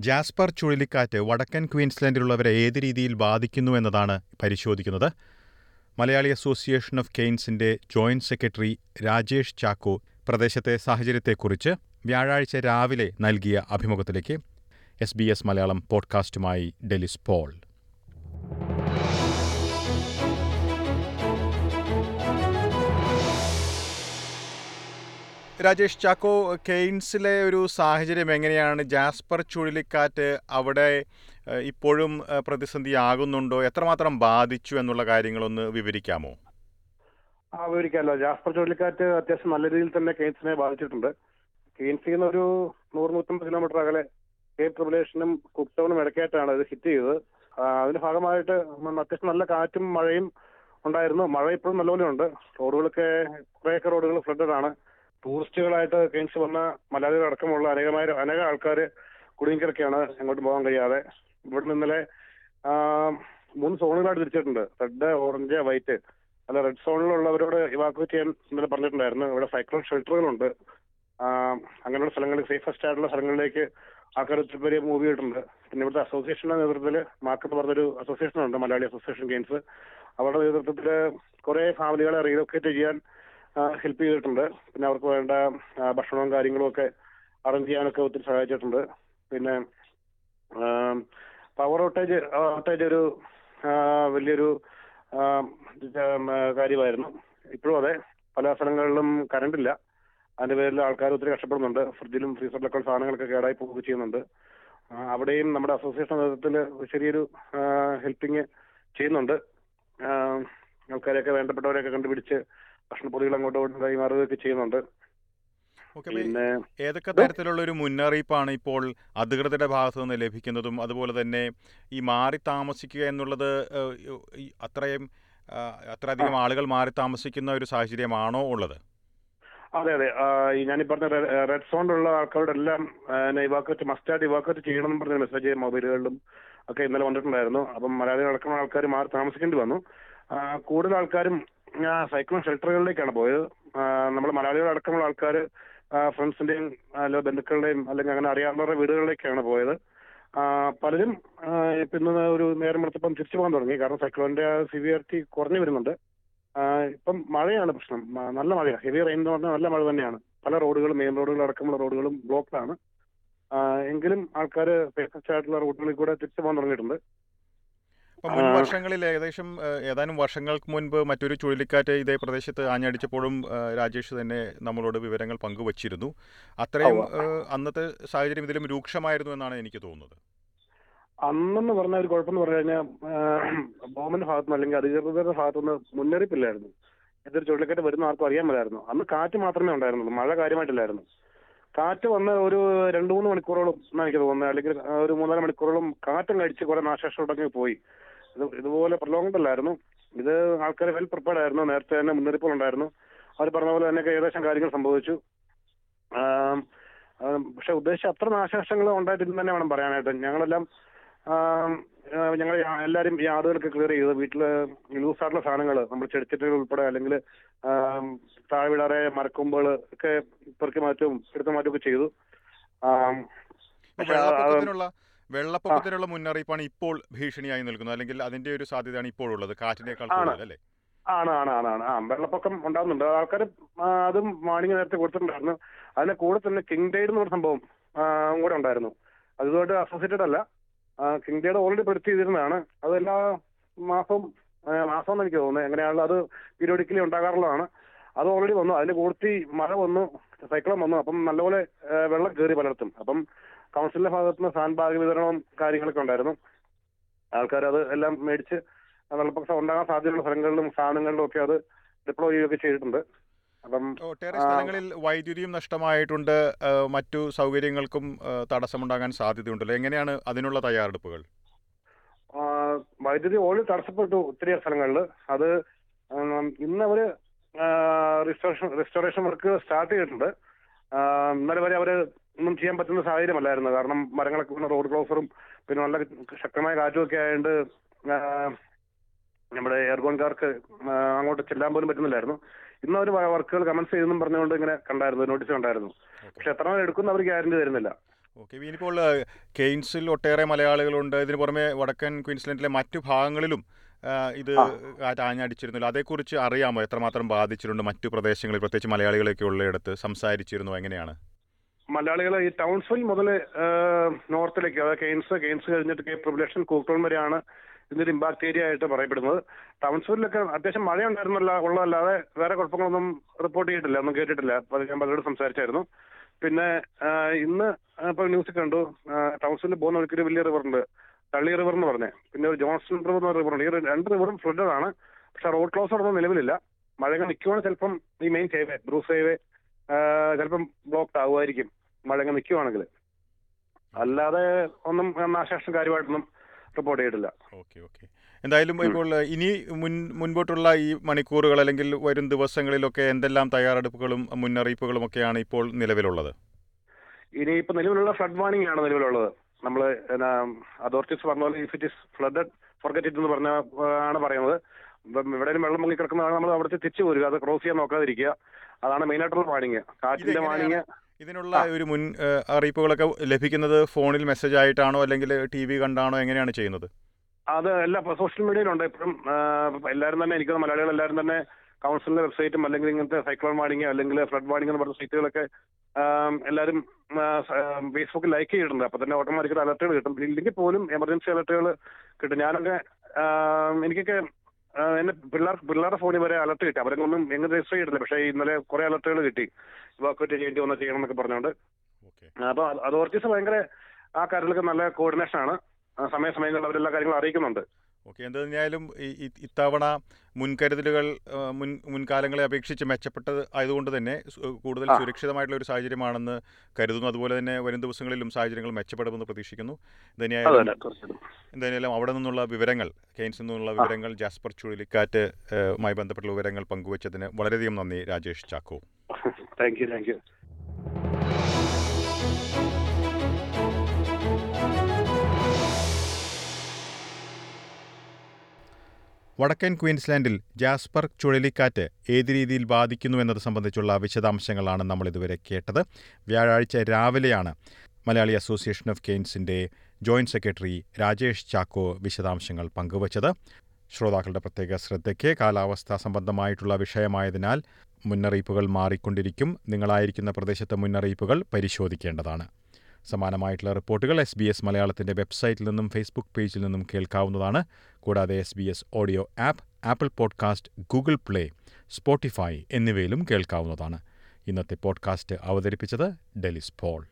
Jasper ചുഴലിക്കാറ്റ് വടക്കൻ ക്വീൻസ്ലാൻഡിലുള്ളവരെ ഏത് രീതിയിൽ ബാധിക്കുന്നു എന്നതാണ് പരിശോധിക്കുന്നത്. മലയാളി അസോസിയേഷൻ ഓഫ് കെയ്ൻസിന്റെ ജോയിന്റ് സെക്രട്ടറി രാജേഷ് ചാക്കോ പ്രദേശത്തെ സാഹചര്യത്തെക്കുറിച്ച് വ്യാഴാഴ്ച രാവിലെ നൽകിയ അഭിമുഖത്തിലേക്ക്. എസ് ബി എസ് മലയാളം പോഡ്കാസ്റ്റുമായി ഡെലിസ് പോൾ. രാജേഷ് ചാക്കോ കെയ്ൻസിലെ ഒരു സാഹചര്യം എങ്ങനെയാണ്? ജാസ്പർ ചുഴലിക്കാറ്റ് അവിടെ ഇപ്പോഴും പ്രതിസന്ധി പ്രതിസന്ധിയാകുന്നുണ്ടോ? എത്രമാത്രം ബാധിച്ചു എന്നുള്ള കാര്യങ്ങളൊന്ന് വിവരിക്കാമോ? ആ വിവരിക്കാമല്ലോ. ജാസ്പർ ചുഴലിക്കാറ്റ് അത്യാവശ്യം നല്ല രീതിയിൽ തന്നെ കെയ്ൻസിനെ ബാധിച്ചിട്ടുണ്ട്. കെയ്ൻസിൽ നിന്ന് ഒരു നൂറ് നൂറ്റമ്പത് കിലോമീറ്റർ അകലെ കേപ്പ് ട്രിബുലേഷനും കുക്ടൗണും ഇടയ്ക്കായിട്ടാണ് ഇത് ഹിറ്റ് ചെയ്തത്. അതിന്റെ ഭാഗമായിട്ട് അത്യാവശ്യം നല്ല കാറ്റും മഴയും ഉണ്ടായിരുന്നു. മഴ ഇപ്പോഴും നല്ലപോലെ ഉണ്ട്. റോഡുകളൊക്കെ കുറേയൊക്കെ റോഡുകൾ ഫ്ലഡഡ് ആണ് ടൂറിസ്റ്റുകളായിട്ട് കെയ്ൻസ് വന്ന മലയാളികൾ അടക്കമുള്ള അനേകമായ അനേകം ആൾക്കാർ കുടുങ്ങിക്കിടക്കുകയാണ് എങ്ങോട്ടും പോകാൻ കഴിയാതെ. ഇവിടെ ഇന്നലെ മൂന്ന് സോണുകളായിട്ട് തിരിച്ചിട്ടുണ്ട്. Red orange white. അല്ല റെഡ് സോണിലുള്ളവരോട് ഇവാക്വേറ്റ് ചെയ്യാൻ ഇന്നലെ പറഞ്ഞിട്ടുണ്ടായിരുന്നു. ഇവിടെ സൈക്ലോൺ ഷെൽട്ടറുകളുണ്ട് അങ്ങനെയുള്ള സ്ഥലങ്ങളിൽ സേഫസ്റ്റ് ആയിട്ടുള്ള സ്ഥലങ്ങളിലേക്ക് ആൾക്കാർ ഒത്തിരി പേര് മൂവ് ചെയ്തിട്ടുണ്ട്. പിന്നെ ഇവിടുത്തെ അസോസിയേഷന്റെ നേതൃത്വത്തിൽ മാർക്കറ്റ് പറഞ്ഞൊരു അസോസിയേഷൻ ഉണ്ട് മലയാളി അസോസിയേഷൻ ഗെയിംസ് അവരുടെ നേതൃത്വത്തിൽ കുറെ ഫാമിലികളെ റീലൊക്കേറ്റ് ചെയ്യാൻ ഹെൽപ്പ് ചെയ്തിട്ടുണ്ട്. പിന്നെ അവർക്ക് വേണ്ട ഭക്ഷണവും കാര്യങ്ങളും ഒക്കെ അറേഞ്ച് ചെയ്യാനൊക്കെ ഒത്തിരി സഹായിച്ചിട്ടുണ്ട്. പിന്നെ പവർ ഔട്ടേജ് ഔട്ടേജ് ഒരു വലിയൊരു കാര്യമായിരുന്നു. ഇപ്പോഴും അതെ. പല സ്ഥലങ്ങളിലും കറണ്ട് ഇല്ല. അതിന്റെ പേരിൽ ആൾക്കാർ ഒത്തിരി കഷ്ടപ്പെടുന്നുണ്ട്. ഫ്രിഡ്ജിലും ഫ്രീസറിലൊക്കെ സാധനങ്ങളൊക്കെ കേടായി പോവുകയും ചെയ്യുന്നുണ്ട്. അവിടെയും നമ്മുടെ അസോസിയേഷൻ നേതൃത്വത്തിൽ ചെറിയൊരു ഹെൽപ്പിങ് ചെയ്യുന്നുണ്ട്. ആൾക്കാരെയൊക്കെ വേണ്ടപ്പെട്ടവരെയൊക്കെ കണ്ടുപിടിച്ച് ഭക്ഷണപ്പൊടികൾ അങ്ങോട്ടും ഇങ്ങോട്ടും കൈമാറുകയൊക്കെ ചെയ്യുന്നുണ്ട്. പിന്നെ ഏതൊക്കെ തരത്തിലുള്ള ഒരു മുന്നറിയിപ്പാണ് ഇപ്പോൾ അധികൃതരുടെ ഭാഗത്തു നിന്ന് ലഭിക്കുന്നതും അതുപോലെ തന്നെ ഈ മാറി താമസിക്കുക എന്നുള്ളത് അത്രയും അത്രയധികം ആളുകൾ മാറി താമസിക്കുന്ന ഒരു സാഹചര്യമാണോ ഉള്ളത്? അതെ അതെ. ഈ ഞാനീ പറഞ്ഞ റെഡ് സോണിലുള്ള ആൾക്കാരുടെ എല്ലാം ഇവാക്കറ്റ് മസ്റ്റായിട്ട് ചെയ്യണം എന്ന് പറഞ്ഞ മെസ്സേജ് മൊബൈലുകളിലും ഒക്കെ ഇന്നലെ വന്നിട്ടുണ്ടായിരുന്നു. അപ്പം മലയാളികൾ അടക്കമുള്ള ആൾക്കാർ മാറി താമസിക്കേണ്ടി വന്നു. കൂടുതൽ ആൾക്കാരും സൈക്ലോൺ ഷെൽട്ടറുകളിലേക്കാണ് പോയത്. നമ്മൾ മലയാളികൾ അടക്കമുള്ള ആൾക്കാർ ഫ്രണ്ട്സിന്റെയും അല്ല ബന്ധുക്കളുടെയും അല്ലെങ്കിൽ അങ്ങനെ അറിയാവുന്നവരുടെ വീടുകളിലേക്കാണ് പോയത്. പലരും പിന്നെ ഒരു നേരം എടുത്തപ്പം തിരിച്ചു പോകാൻ തുടങ്ങി. കാരണം സൈക്ലോണിന്റെ സിവിയറിറ്റി കുറഞ്ഞു വരുന്നുണ്ട്. ഇപ്പം മഴയാണ് പ്രശ്നം. നല്ല മഴയാണ് ഹെവി റെയിൻ എന്ന് പറഞ്ഞാൽ നല്ല മഴ തന്നെയാണ്. പല റോഡുകളും മെയിൻ റോഡുകൾ അടക്കമുള്ള റോഡുകളും ബ്ലോക്ക്ഡാണ്. എങ്കിലും ആൾക്കാർ സേഫസ്റ്റ് ആയിട്ടുള്ള റൂട്ടുകളിൽ കൂടെ തിരിച്ചു പോകാൻ തുടങ്ങിയിട്ടുണ്ട്. മുൻ വർഷങ്ങളിൽ ഏകദേശം ഏതാനും വർഷങ്ങൾക്ക് മുൻപ് മറ്റൊരു ചുഴലിക്കാറ്റ് ഇതേ പ്രദേശത്ത് ആഞ്ഞടിച്ചപ്പോഴും രാജേഷ് തന്നെ നമ്മളോട് വിവരങ്ങൾ പങ്കുവച്ചിരുന്നു. അത്രയും അന്നത്തെ സാഹചര്യം ഇതിലും രൂക്ഷമായിരുന്നു എന്നാണ് എനിക്ക് തോന്നുന്നത്. അന്നെന്ന് പറഞ്ഞ ഒരു കുഴപ്പമെന്ന് പറഞ്ഞു കഴിഞ്ഞാൽ ഗവൺമെന്റ് ഭാഗത്തുനിന്ന് അല്ലെങ്കിൽ അധികൃതരുടെ ഭാഗത്തുനിന്ന് മുന്നറിയിപ്പില്ലായിരുന്നു. ഇതൊരു ചുഴലിക്കാറ്റ് വരുന്ന ആർക്കും അറിയാൻ മേലായിരുന്നു. അന്ന് കാറ്റ് മാത്രമേ ഉണ്ടായിരുന്നുള്ളൂ. മഴ കാര്യമായിട്ടില്ലായിരുന്നു. കാറ്റ് വന്ന് ഒരു രണ്ടു മൂന്ന് മണിക്കൂറോളം എന്നാണ് എനിക്ക് തോന്നുന്നത് അല്ലെങ്കിൽ ഒരു മൂന്നാൽ മണിക്കൂറോളം കാറ്റും കഴിച്ച് കുറെ തുടങ്ങി പോയി. ഇത് ഇതുപോലെ പ്രലോങ്ഡ് അല്ലായിരുന്നു. ഇത് ആൾക്കാർ വെൽ പ്രിപ്പയർഡ് ആയിരുന്നു. നേരത്തെ തന്നെ മുന്നറിയിപ്പുകൾ ഉണ്ടായിരുന്നു. അവർ പറഞ്ഞ പോലെ തന്നെ ഏകദേശം കാര്യങ്ങൾ സംഭവിച്ചു. പക്ഷെ ഉദ്ദേശിച്ച അത്ര നാശനഷ്ടങ്ങൾ ഉണ്ടായിട്ടില്ലെന്ന് തന്നെ വേണം പറയാനായിട്ട്. ഞങ്ങളെല്ലാം ഞങ്ങൾ എല്ലാവരും ഈ ആടുകളൊക്കെ ക്ലിയർ ചെയ്ത് വീട്ടിൽ ലൂസ് ആയിട്ടുള്ള സാധനങ്ങൾ നമ്മൾ ചെടിച്ചട്ടികൾ ഉൾപ്പെടെ അല്ലെങ്കിൽ താഴെ വിടാറെ മരക്കൊമ്പുകൾ ഒക്കെ പെറുക്കി മാറ്റവും എടുത്തു ചെയ്തു. പക്ഷെ ആ- ആ- വെള്ളപ്പൊക്കത്തിനുള്ള വെള്ളപ്പൊക്കത്തിനുള്ള മുന്നറിയിപ്പാണ് ഇപ്പോൾ ഭീഷണിയായി നിൽക്കുന്നത്. അല്ലെങ്കിൽ അതിന്റെ ഒരു സാധ്യതയാണ് ഇപ്പോഴുള്ളത് കാറ്റിനേക്കാൾ ആണ്. കൂടുതൽ അല്ലേ? ആണ് ആണ് ആണ് ആണ്. ആ വെള്ളപ്പൊക്കം ഉണ്ടാകുന്നുണ്ട് ആൾക്കാർ അതും വാണിംഗ് നേരത്തെ കൊടുത്തിട്ടുണ്ടായിരുന്നു. അതിന്റെ കൂടെ തന്നെ കിങ് ഡേഡ് എന്ന് പറഞ്ഞ സംഭവം കൂടെ ഉണ്ടായിരുന്നു. അതുമായിട്ട് അസോസിയേറ്റഡ് അല്ല. ഡേഡ് ഓൾറെഡി പ്രൊഡിക്ട് ചെയ്തിരുന്നതാണ്. അത് എല്ലാ മാസം എന്ന് എനിക്ക് തോന്നുന്നത്. എങ്ങനെയാണല്ലോ അത് പീരിയോഡിക്കലി ഉണ്ടാകാറുള്ളതാണ്. അത് ഓൾറെഡി വന്നു. അതിന് കൂടുതൽ മഴ വന്നു സൈക്ലോൺ വന്നു. അപ്പം നല്ലപോലെ വെള്ളം കയറി പലയിടത്തും. അപ്പം കൗൺസിലിന്റെ ഭാഗത്തുനിന്ന് സാൻ ഭാഗ വിതരണവും കാര്യങ്ങളൊക്കെ ഉണ്ടായിരുന്നു. ആൾക്കാർ അത് എല്ലാം മേടിച്ച് വെള്ളപ്പൊക്കം ഉണ്ടാകാൻ സാധ്യതയുള്ള സ്ഥലങ്ങളിലും സ്ഥാനങ്ങളിലും ഒക്കെ അത് ഡിപ്ലോയ് ചെയ്യുകയൊക്കെ ചെയ്തിട്ടുണ്ട്. അപ്പം ഒട്ടേറെ സ്ഥലങ്ങളിൽ വൈദ്യുതിയും നഷ്ടമായിട്ടുണ്ട്. മറ്റു സൗകര്യങ്ങൾക്കും തടസ്സമുണ്ടാകാൻ സാധ്യതയുണ്ടല്ലോ. എങ്ങനെയാണ് അതിനുള്ള തയ്യാറെടുപ്പുകൾ? വൈദ്യുതി ഓൾറെഡി തടസ്സപ്പെട്ടു ഒത്തിരി സ്ഥലങ്ങളിൽ. അത് ഇന്ന് അവർ റിസ്റ്റോറേഷൻ റിസ്റ്റോറേഷൻ വർക്ക് സ്റ്റാർട്ട് ചെയ്തിട്ടുണ്ട്. ഇന്നലെ വരെ അവർ ഒന്നും ചെയ്യാൻ പറ്റുന്ന സാഹചര്യമല്ലായിരുന്നു. കാരണം മരങ്ങളൊക്കെ പിന്നെ റോഡ് ക്ലോസറും പിന്നെ നല്ല ശക്തമായ കാറ്റും ഒക്കെ ആയതുകൊണ്ട് നമ്മുടെ എയർഗോൺകാർക്ക് അങ്ങോട്ട് ചെല്ലാൻ പോലും പറ്റുന്നില്ലായിരുന്നു. ഇന്ന് അവർ വർക്കുകൾ കമൻസ് ചെയ്തെന്നും പറഞ്ഞുകൊണ്ട് ഇങ്ങനെ കണ്ടായിരുന്നു നോട്ടീസ് കണ്ടായിരുന്നു. പക്ഷെ എത്ര നാൾ എടുക്കുന്ന അവർ ഗ്യാരണ്ടി തരുന്നില്ല. ഓക്കെ ഇനിയിപ്പോൾ കെയിൻസിൽ ഒട്ടേറെ മലയാളികളുണ്ട്. ഇതിന് പുറമെ വടക്കൻ ക്വീൻസ്ലൻഡിലെ മറ്റു ഭാഗങ്ങളിലും ഇത് ആഞ്ഞടിച്ചിരുന്നല്ലോ അതേക്കുറിച്ച് അറിയാമോ? എത്രമാത്രം ബാധിച്ചിട്ടുണ്ട് മറ്റു പ്രദേശങ്ങളിൽ പ്രത്യേകിച്ച് മലയാളികളൊക്കെ ഉള്ളയിടത്ത് സംസാരിച്ചിരുന്നു? എങ്ങനെയാണ്? മലയാളികൾ ഈ ടൗൺസിൽ മുതൽ നോർത്തിലേക്ക് അതായത് കെയ്ൻസ് കെയ്ൻസ് കഴിഞ്ഞിട്ട് കേപ്പ് പ്രിബുലേഷൻ കൂക്ടോൺ വരെയാണ് ഇതിന്റെ ഇമ്പാക്ട് ഏരിയ ആയിട്ട് പറയപ്പെടുന്നത്. ടൗൺസൂരിലൊക്കെ അത്യാവശ്യം മഴ ഉണ്ടായിരുന്നല്ല ഉള്ളതല്ലാതെ വേറെ കുഴപ്പങ്ങളൊന്നും റിപ്പോർട്ട് ചെയ്തിട്ടില്ല ഒന്നും കേട്ടിട്ടില്ല. അത് ഞാൻ പലരോട് സംസാരിച്ചായിരുന്നു. പിന്നെ ഇന്ന് ഇപ്പൊ ന്യൂസ് കണ്ടു ടൗൺസൂരിൽ പോകുന്ന ഒരു വലിയ റിവർ ഉണ്ട്. തള്ളി റിവർ എന്ന് പറഞ്ഞേ. പിന്നെ ഒരു ജോൺസൺ റിവർ എന്ന് റിവർ ഉണ്ട്. ഈ രണ്ട് റിവറും ഫ്ലഡഡ് ആണ്. പക്ഷെ റോഡ് ക്ലോസ് ഒന്നും നിലവിലില്ല. മഴകൾ നിൽക്കുവാണ് ചിലപ്പം ഈ മെയിൻ ഹൈവേ ബ്രൂസ് ഹൈവേ ചിലപ്പം ബ്ലോക്ക്ഡ് ആവുമായിരിക്കും. മഴകൾ നിൽക്കുവാണെങ്കിൽ അല്ലാതെ ഒന്നും നാശനഷ്ടം കാര്യമായിട്ടൊന്നും റിപ്പോർട്ട് ചെയ്തിട്ടില്ല ഓക്കെ ഓക്കെ. എന്തായാലും ഇപ്പോൾ ഇനി മുൻ മുൻപോട്ടുള്ള ഈ മണിക്കൂറുകൾ അല്ലെങ്കിൽ വരും ദിവസങ്ങളിലൊക്കെ എന്തെല്ലാം തയ്യാറെടുപ്പുകളും മുന്നറിയിപ്പുകളും ഒക്കെയാണ് ഇപ്പോൾ നിലവിലുള്ളത്? ഇനി ഇപ്പൊ നിലവിലുള്ള ഫ്ലഡ് വാർണിംഗ് ആണ് നിലവിലുള്ളത് നമ്മൾ അതോറിറ്റീസ് പറഞ്ഞ പോലെ if it is flood forget it എന്ന് പറഞ്ഞ ആണ് പറയുന്നത്. എവിടെയും വെള്ളം മുങ്ങി കിടക്കുന്നതാണ് നമ്മൾ അവിടുത്തെ തിരിച്ചു പോരുക. അത് ക്രോസ് ചെയ്യാൻ നോക്കാതിരിക്കുക. അതാണ് മെയിൻ ആയിട്ടുള്ള വാണിംഗ്. കാറ്റിന്റെ ഇതെങ്ങനെയാണ്? വാർണിംഗ് ഇതിനുള്ള ഒരു മുൻ അറിയിപ്പുകളൊക്കെ ലഭിക്കുന്നത് ഫോണിൽ മെസ്സേജ് ആയിട്ടാണോ അല്ലെങ്കിൽ ടി വി കണ്ടാണോ എങ്ങനെയാണ് ചെയ്യുന്നത്? അത് എല്ലാ സോഷ്യൽ മീഡിയയിലുണ്ട് ഇപ്പം എല്ലാവരും തന്നെ എനിക്ക് മലയാളികൾ എല്ലാവരും തന്നെ കൗൺസിലിന്റെ വെബ്സൈറ്റും അല്ലെങ്കിൽ ഇങ്ങനത്തെ സൈക്ലോൺ വാണിംഗ് അല്ലെങ്കിൽ ഫ്ലഡ് വാണിങ് എന്ന് പറഞ്ഞ സൈറ്റുകളൊക്കെ എല്ലാവരും ഫേസ്ബുക്കിൽ ലൈക്ക് ചെയ്തിട്ടുണ്ട്. അപ്പൊ തന്നെ ഓട്ടോമാറ്റിക്കൽ അലർട്ടുകൾ കിട്ടും. ഇല്ലെങ്കിൽ പോലും എമർജൻസി അലർട്ടുകൾ കിട്ടും. ഞാനൊക്കെ എനിക്കൊക്കെ എന്നെ പിള്ളേർ പിള്ളേരുടെ ഫോണിൽ വരെ അലർട്ട് കിട്ടി. അവരൊന്നും എങ്ങനെ രജിസ്റ്റർ ചെയ്തിട്ടില്ല. പക്ഷേ ഇന്നലെ കുറെ അലർട്ടുകൾ കിട്ടി. ഇവാക്വേറ്റ് ചെയ്യേണ്ടി വന്ന ചെയ്യണം എന്നൊക്കെ പറഞ്ഞുകൊണ്ട് അപ്പോൾ അപ്പൊ അതോറിറ്റീസ് ഭയങ്കര ആ കാര്യത്തിലൊക്കെ നല്ല കോർഡിനേഷൻ ആണ്. സമയാസമയങ്ങളിൽ അവരെല്ലാ കാര്യങ്ങളും അറിയിക്കുന്നുണ്ട്. ഓക്കെ എന്ത് തന്നെയായാലും ഈ- ഇത്തവണ മുൻകരുതലുകൾ മുൻ മുൻകാലങ്ങളെ അപേക്ഷിച്ച് മെച്ചപ്പെട്ടത് ആയതുകൊണ്ട് തന്നെ കൂടുതൽ. സുരക്ഷിതമായിട്ടുള്ള ഒരു സാഹചര്യമാണെന്ന് കരുതുന്നു. അതുപോലെ തന്നെ വരും ദിവസങ്ങളിലും സാഹചര്യങ്ങൾ മെച്ചപ്പെടുമെന്ന് പ്രതീക്ഷിക്കുന്നു. എന്തായാലും എന്തായാലും അവിടെ നിന്നുള്ള വിവരങ്ങൾ കെയ്ൻസിൽ നിന്നുള്ള വിവരങ്ങൾ ജാസ്പർ ചുഴലിക്കാറ്റ് ഏഹ്, മായി ബന്ധപ്പെട്ടുള്ള വിവരങ്ങൾ പങ്കുവച്ചതിന് വളരെയധികം നന്ദി Rajesh Chacko. Thank you thank you വടക്കൻ ക്വീൻസ്ലാൻഡിൽ ജാസ്പർ ചുഴലിക്കാറ്റ് ഏത് രീതിയിൽ ബാധിക്കുന്നു എന്നത് സംബന്ധിച്ചുള്ള വിശദാംശങ്ങളാണ് നമ്മൾ ഇതുവരെ കേട്ടത്. വ്യാഴാഴ്ച രാവിലെയാണ് മലയാളി അസോസിയേഷൻ ഓഫ് കെയ്ൻസിന്റെ ജോയിന്റ് സെക്രട്ടറി രാജേഷ് ചാക്കോ വിശദാംശങ്ങൾ പങ്കുവച്ചത്. ശ്രോതാക്കളുടെ പ്രത്യേക ശ്രദ്ധയ്ക്ക് കാലാവസ്ഥാ സംബന്ധമായിട്ടുള്ള വിഷയമായതിനാൽ മുന്നറിയിപ്പുകൾ മാറിക്കൊണ്ടിരിക്കും. നിങ്ങളായിരിക്കുന്ന പ്രദേശത്തെ മുന്നറിയിപ്പുകൾ പരിശോധിക്കേണ്ടതാണ്. സമാനമായിട്ടുള്ള റിപ്പോർട്ടുകൾ എസ് ബി എസ് മലയാളത്തിന്റെ വെബ്സൈറ്റിൽ നിന്നും ഫേസ്ബുക്ക് പേജിൽ നിന്നും കേൾക്കാവുന്നതാണ്. കൂടാതെ S B S audio app Apple podcast Google Play Spotify എന്നിവയിലും കേൾക്കാവുന്നതാണ്. ഇന്നത്തെ പോഡ്കാസ്റ്റ് അവതരിപ്പിച്ചത് ഡെലിസ് പോൾ.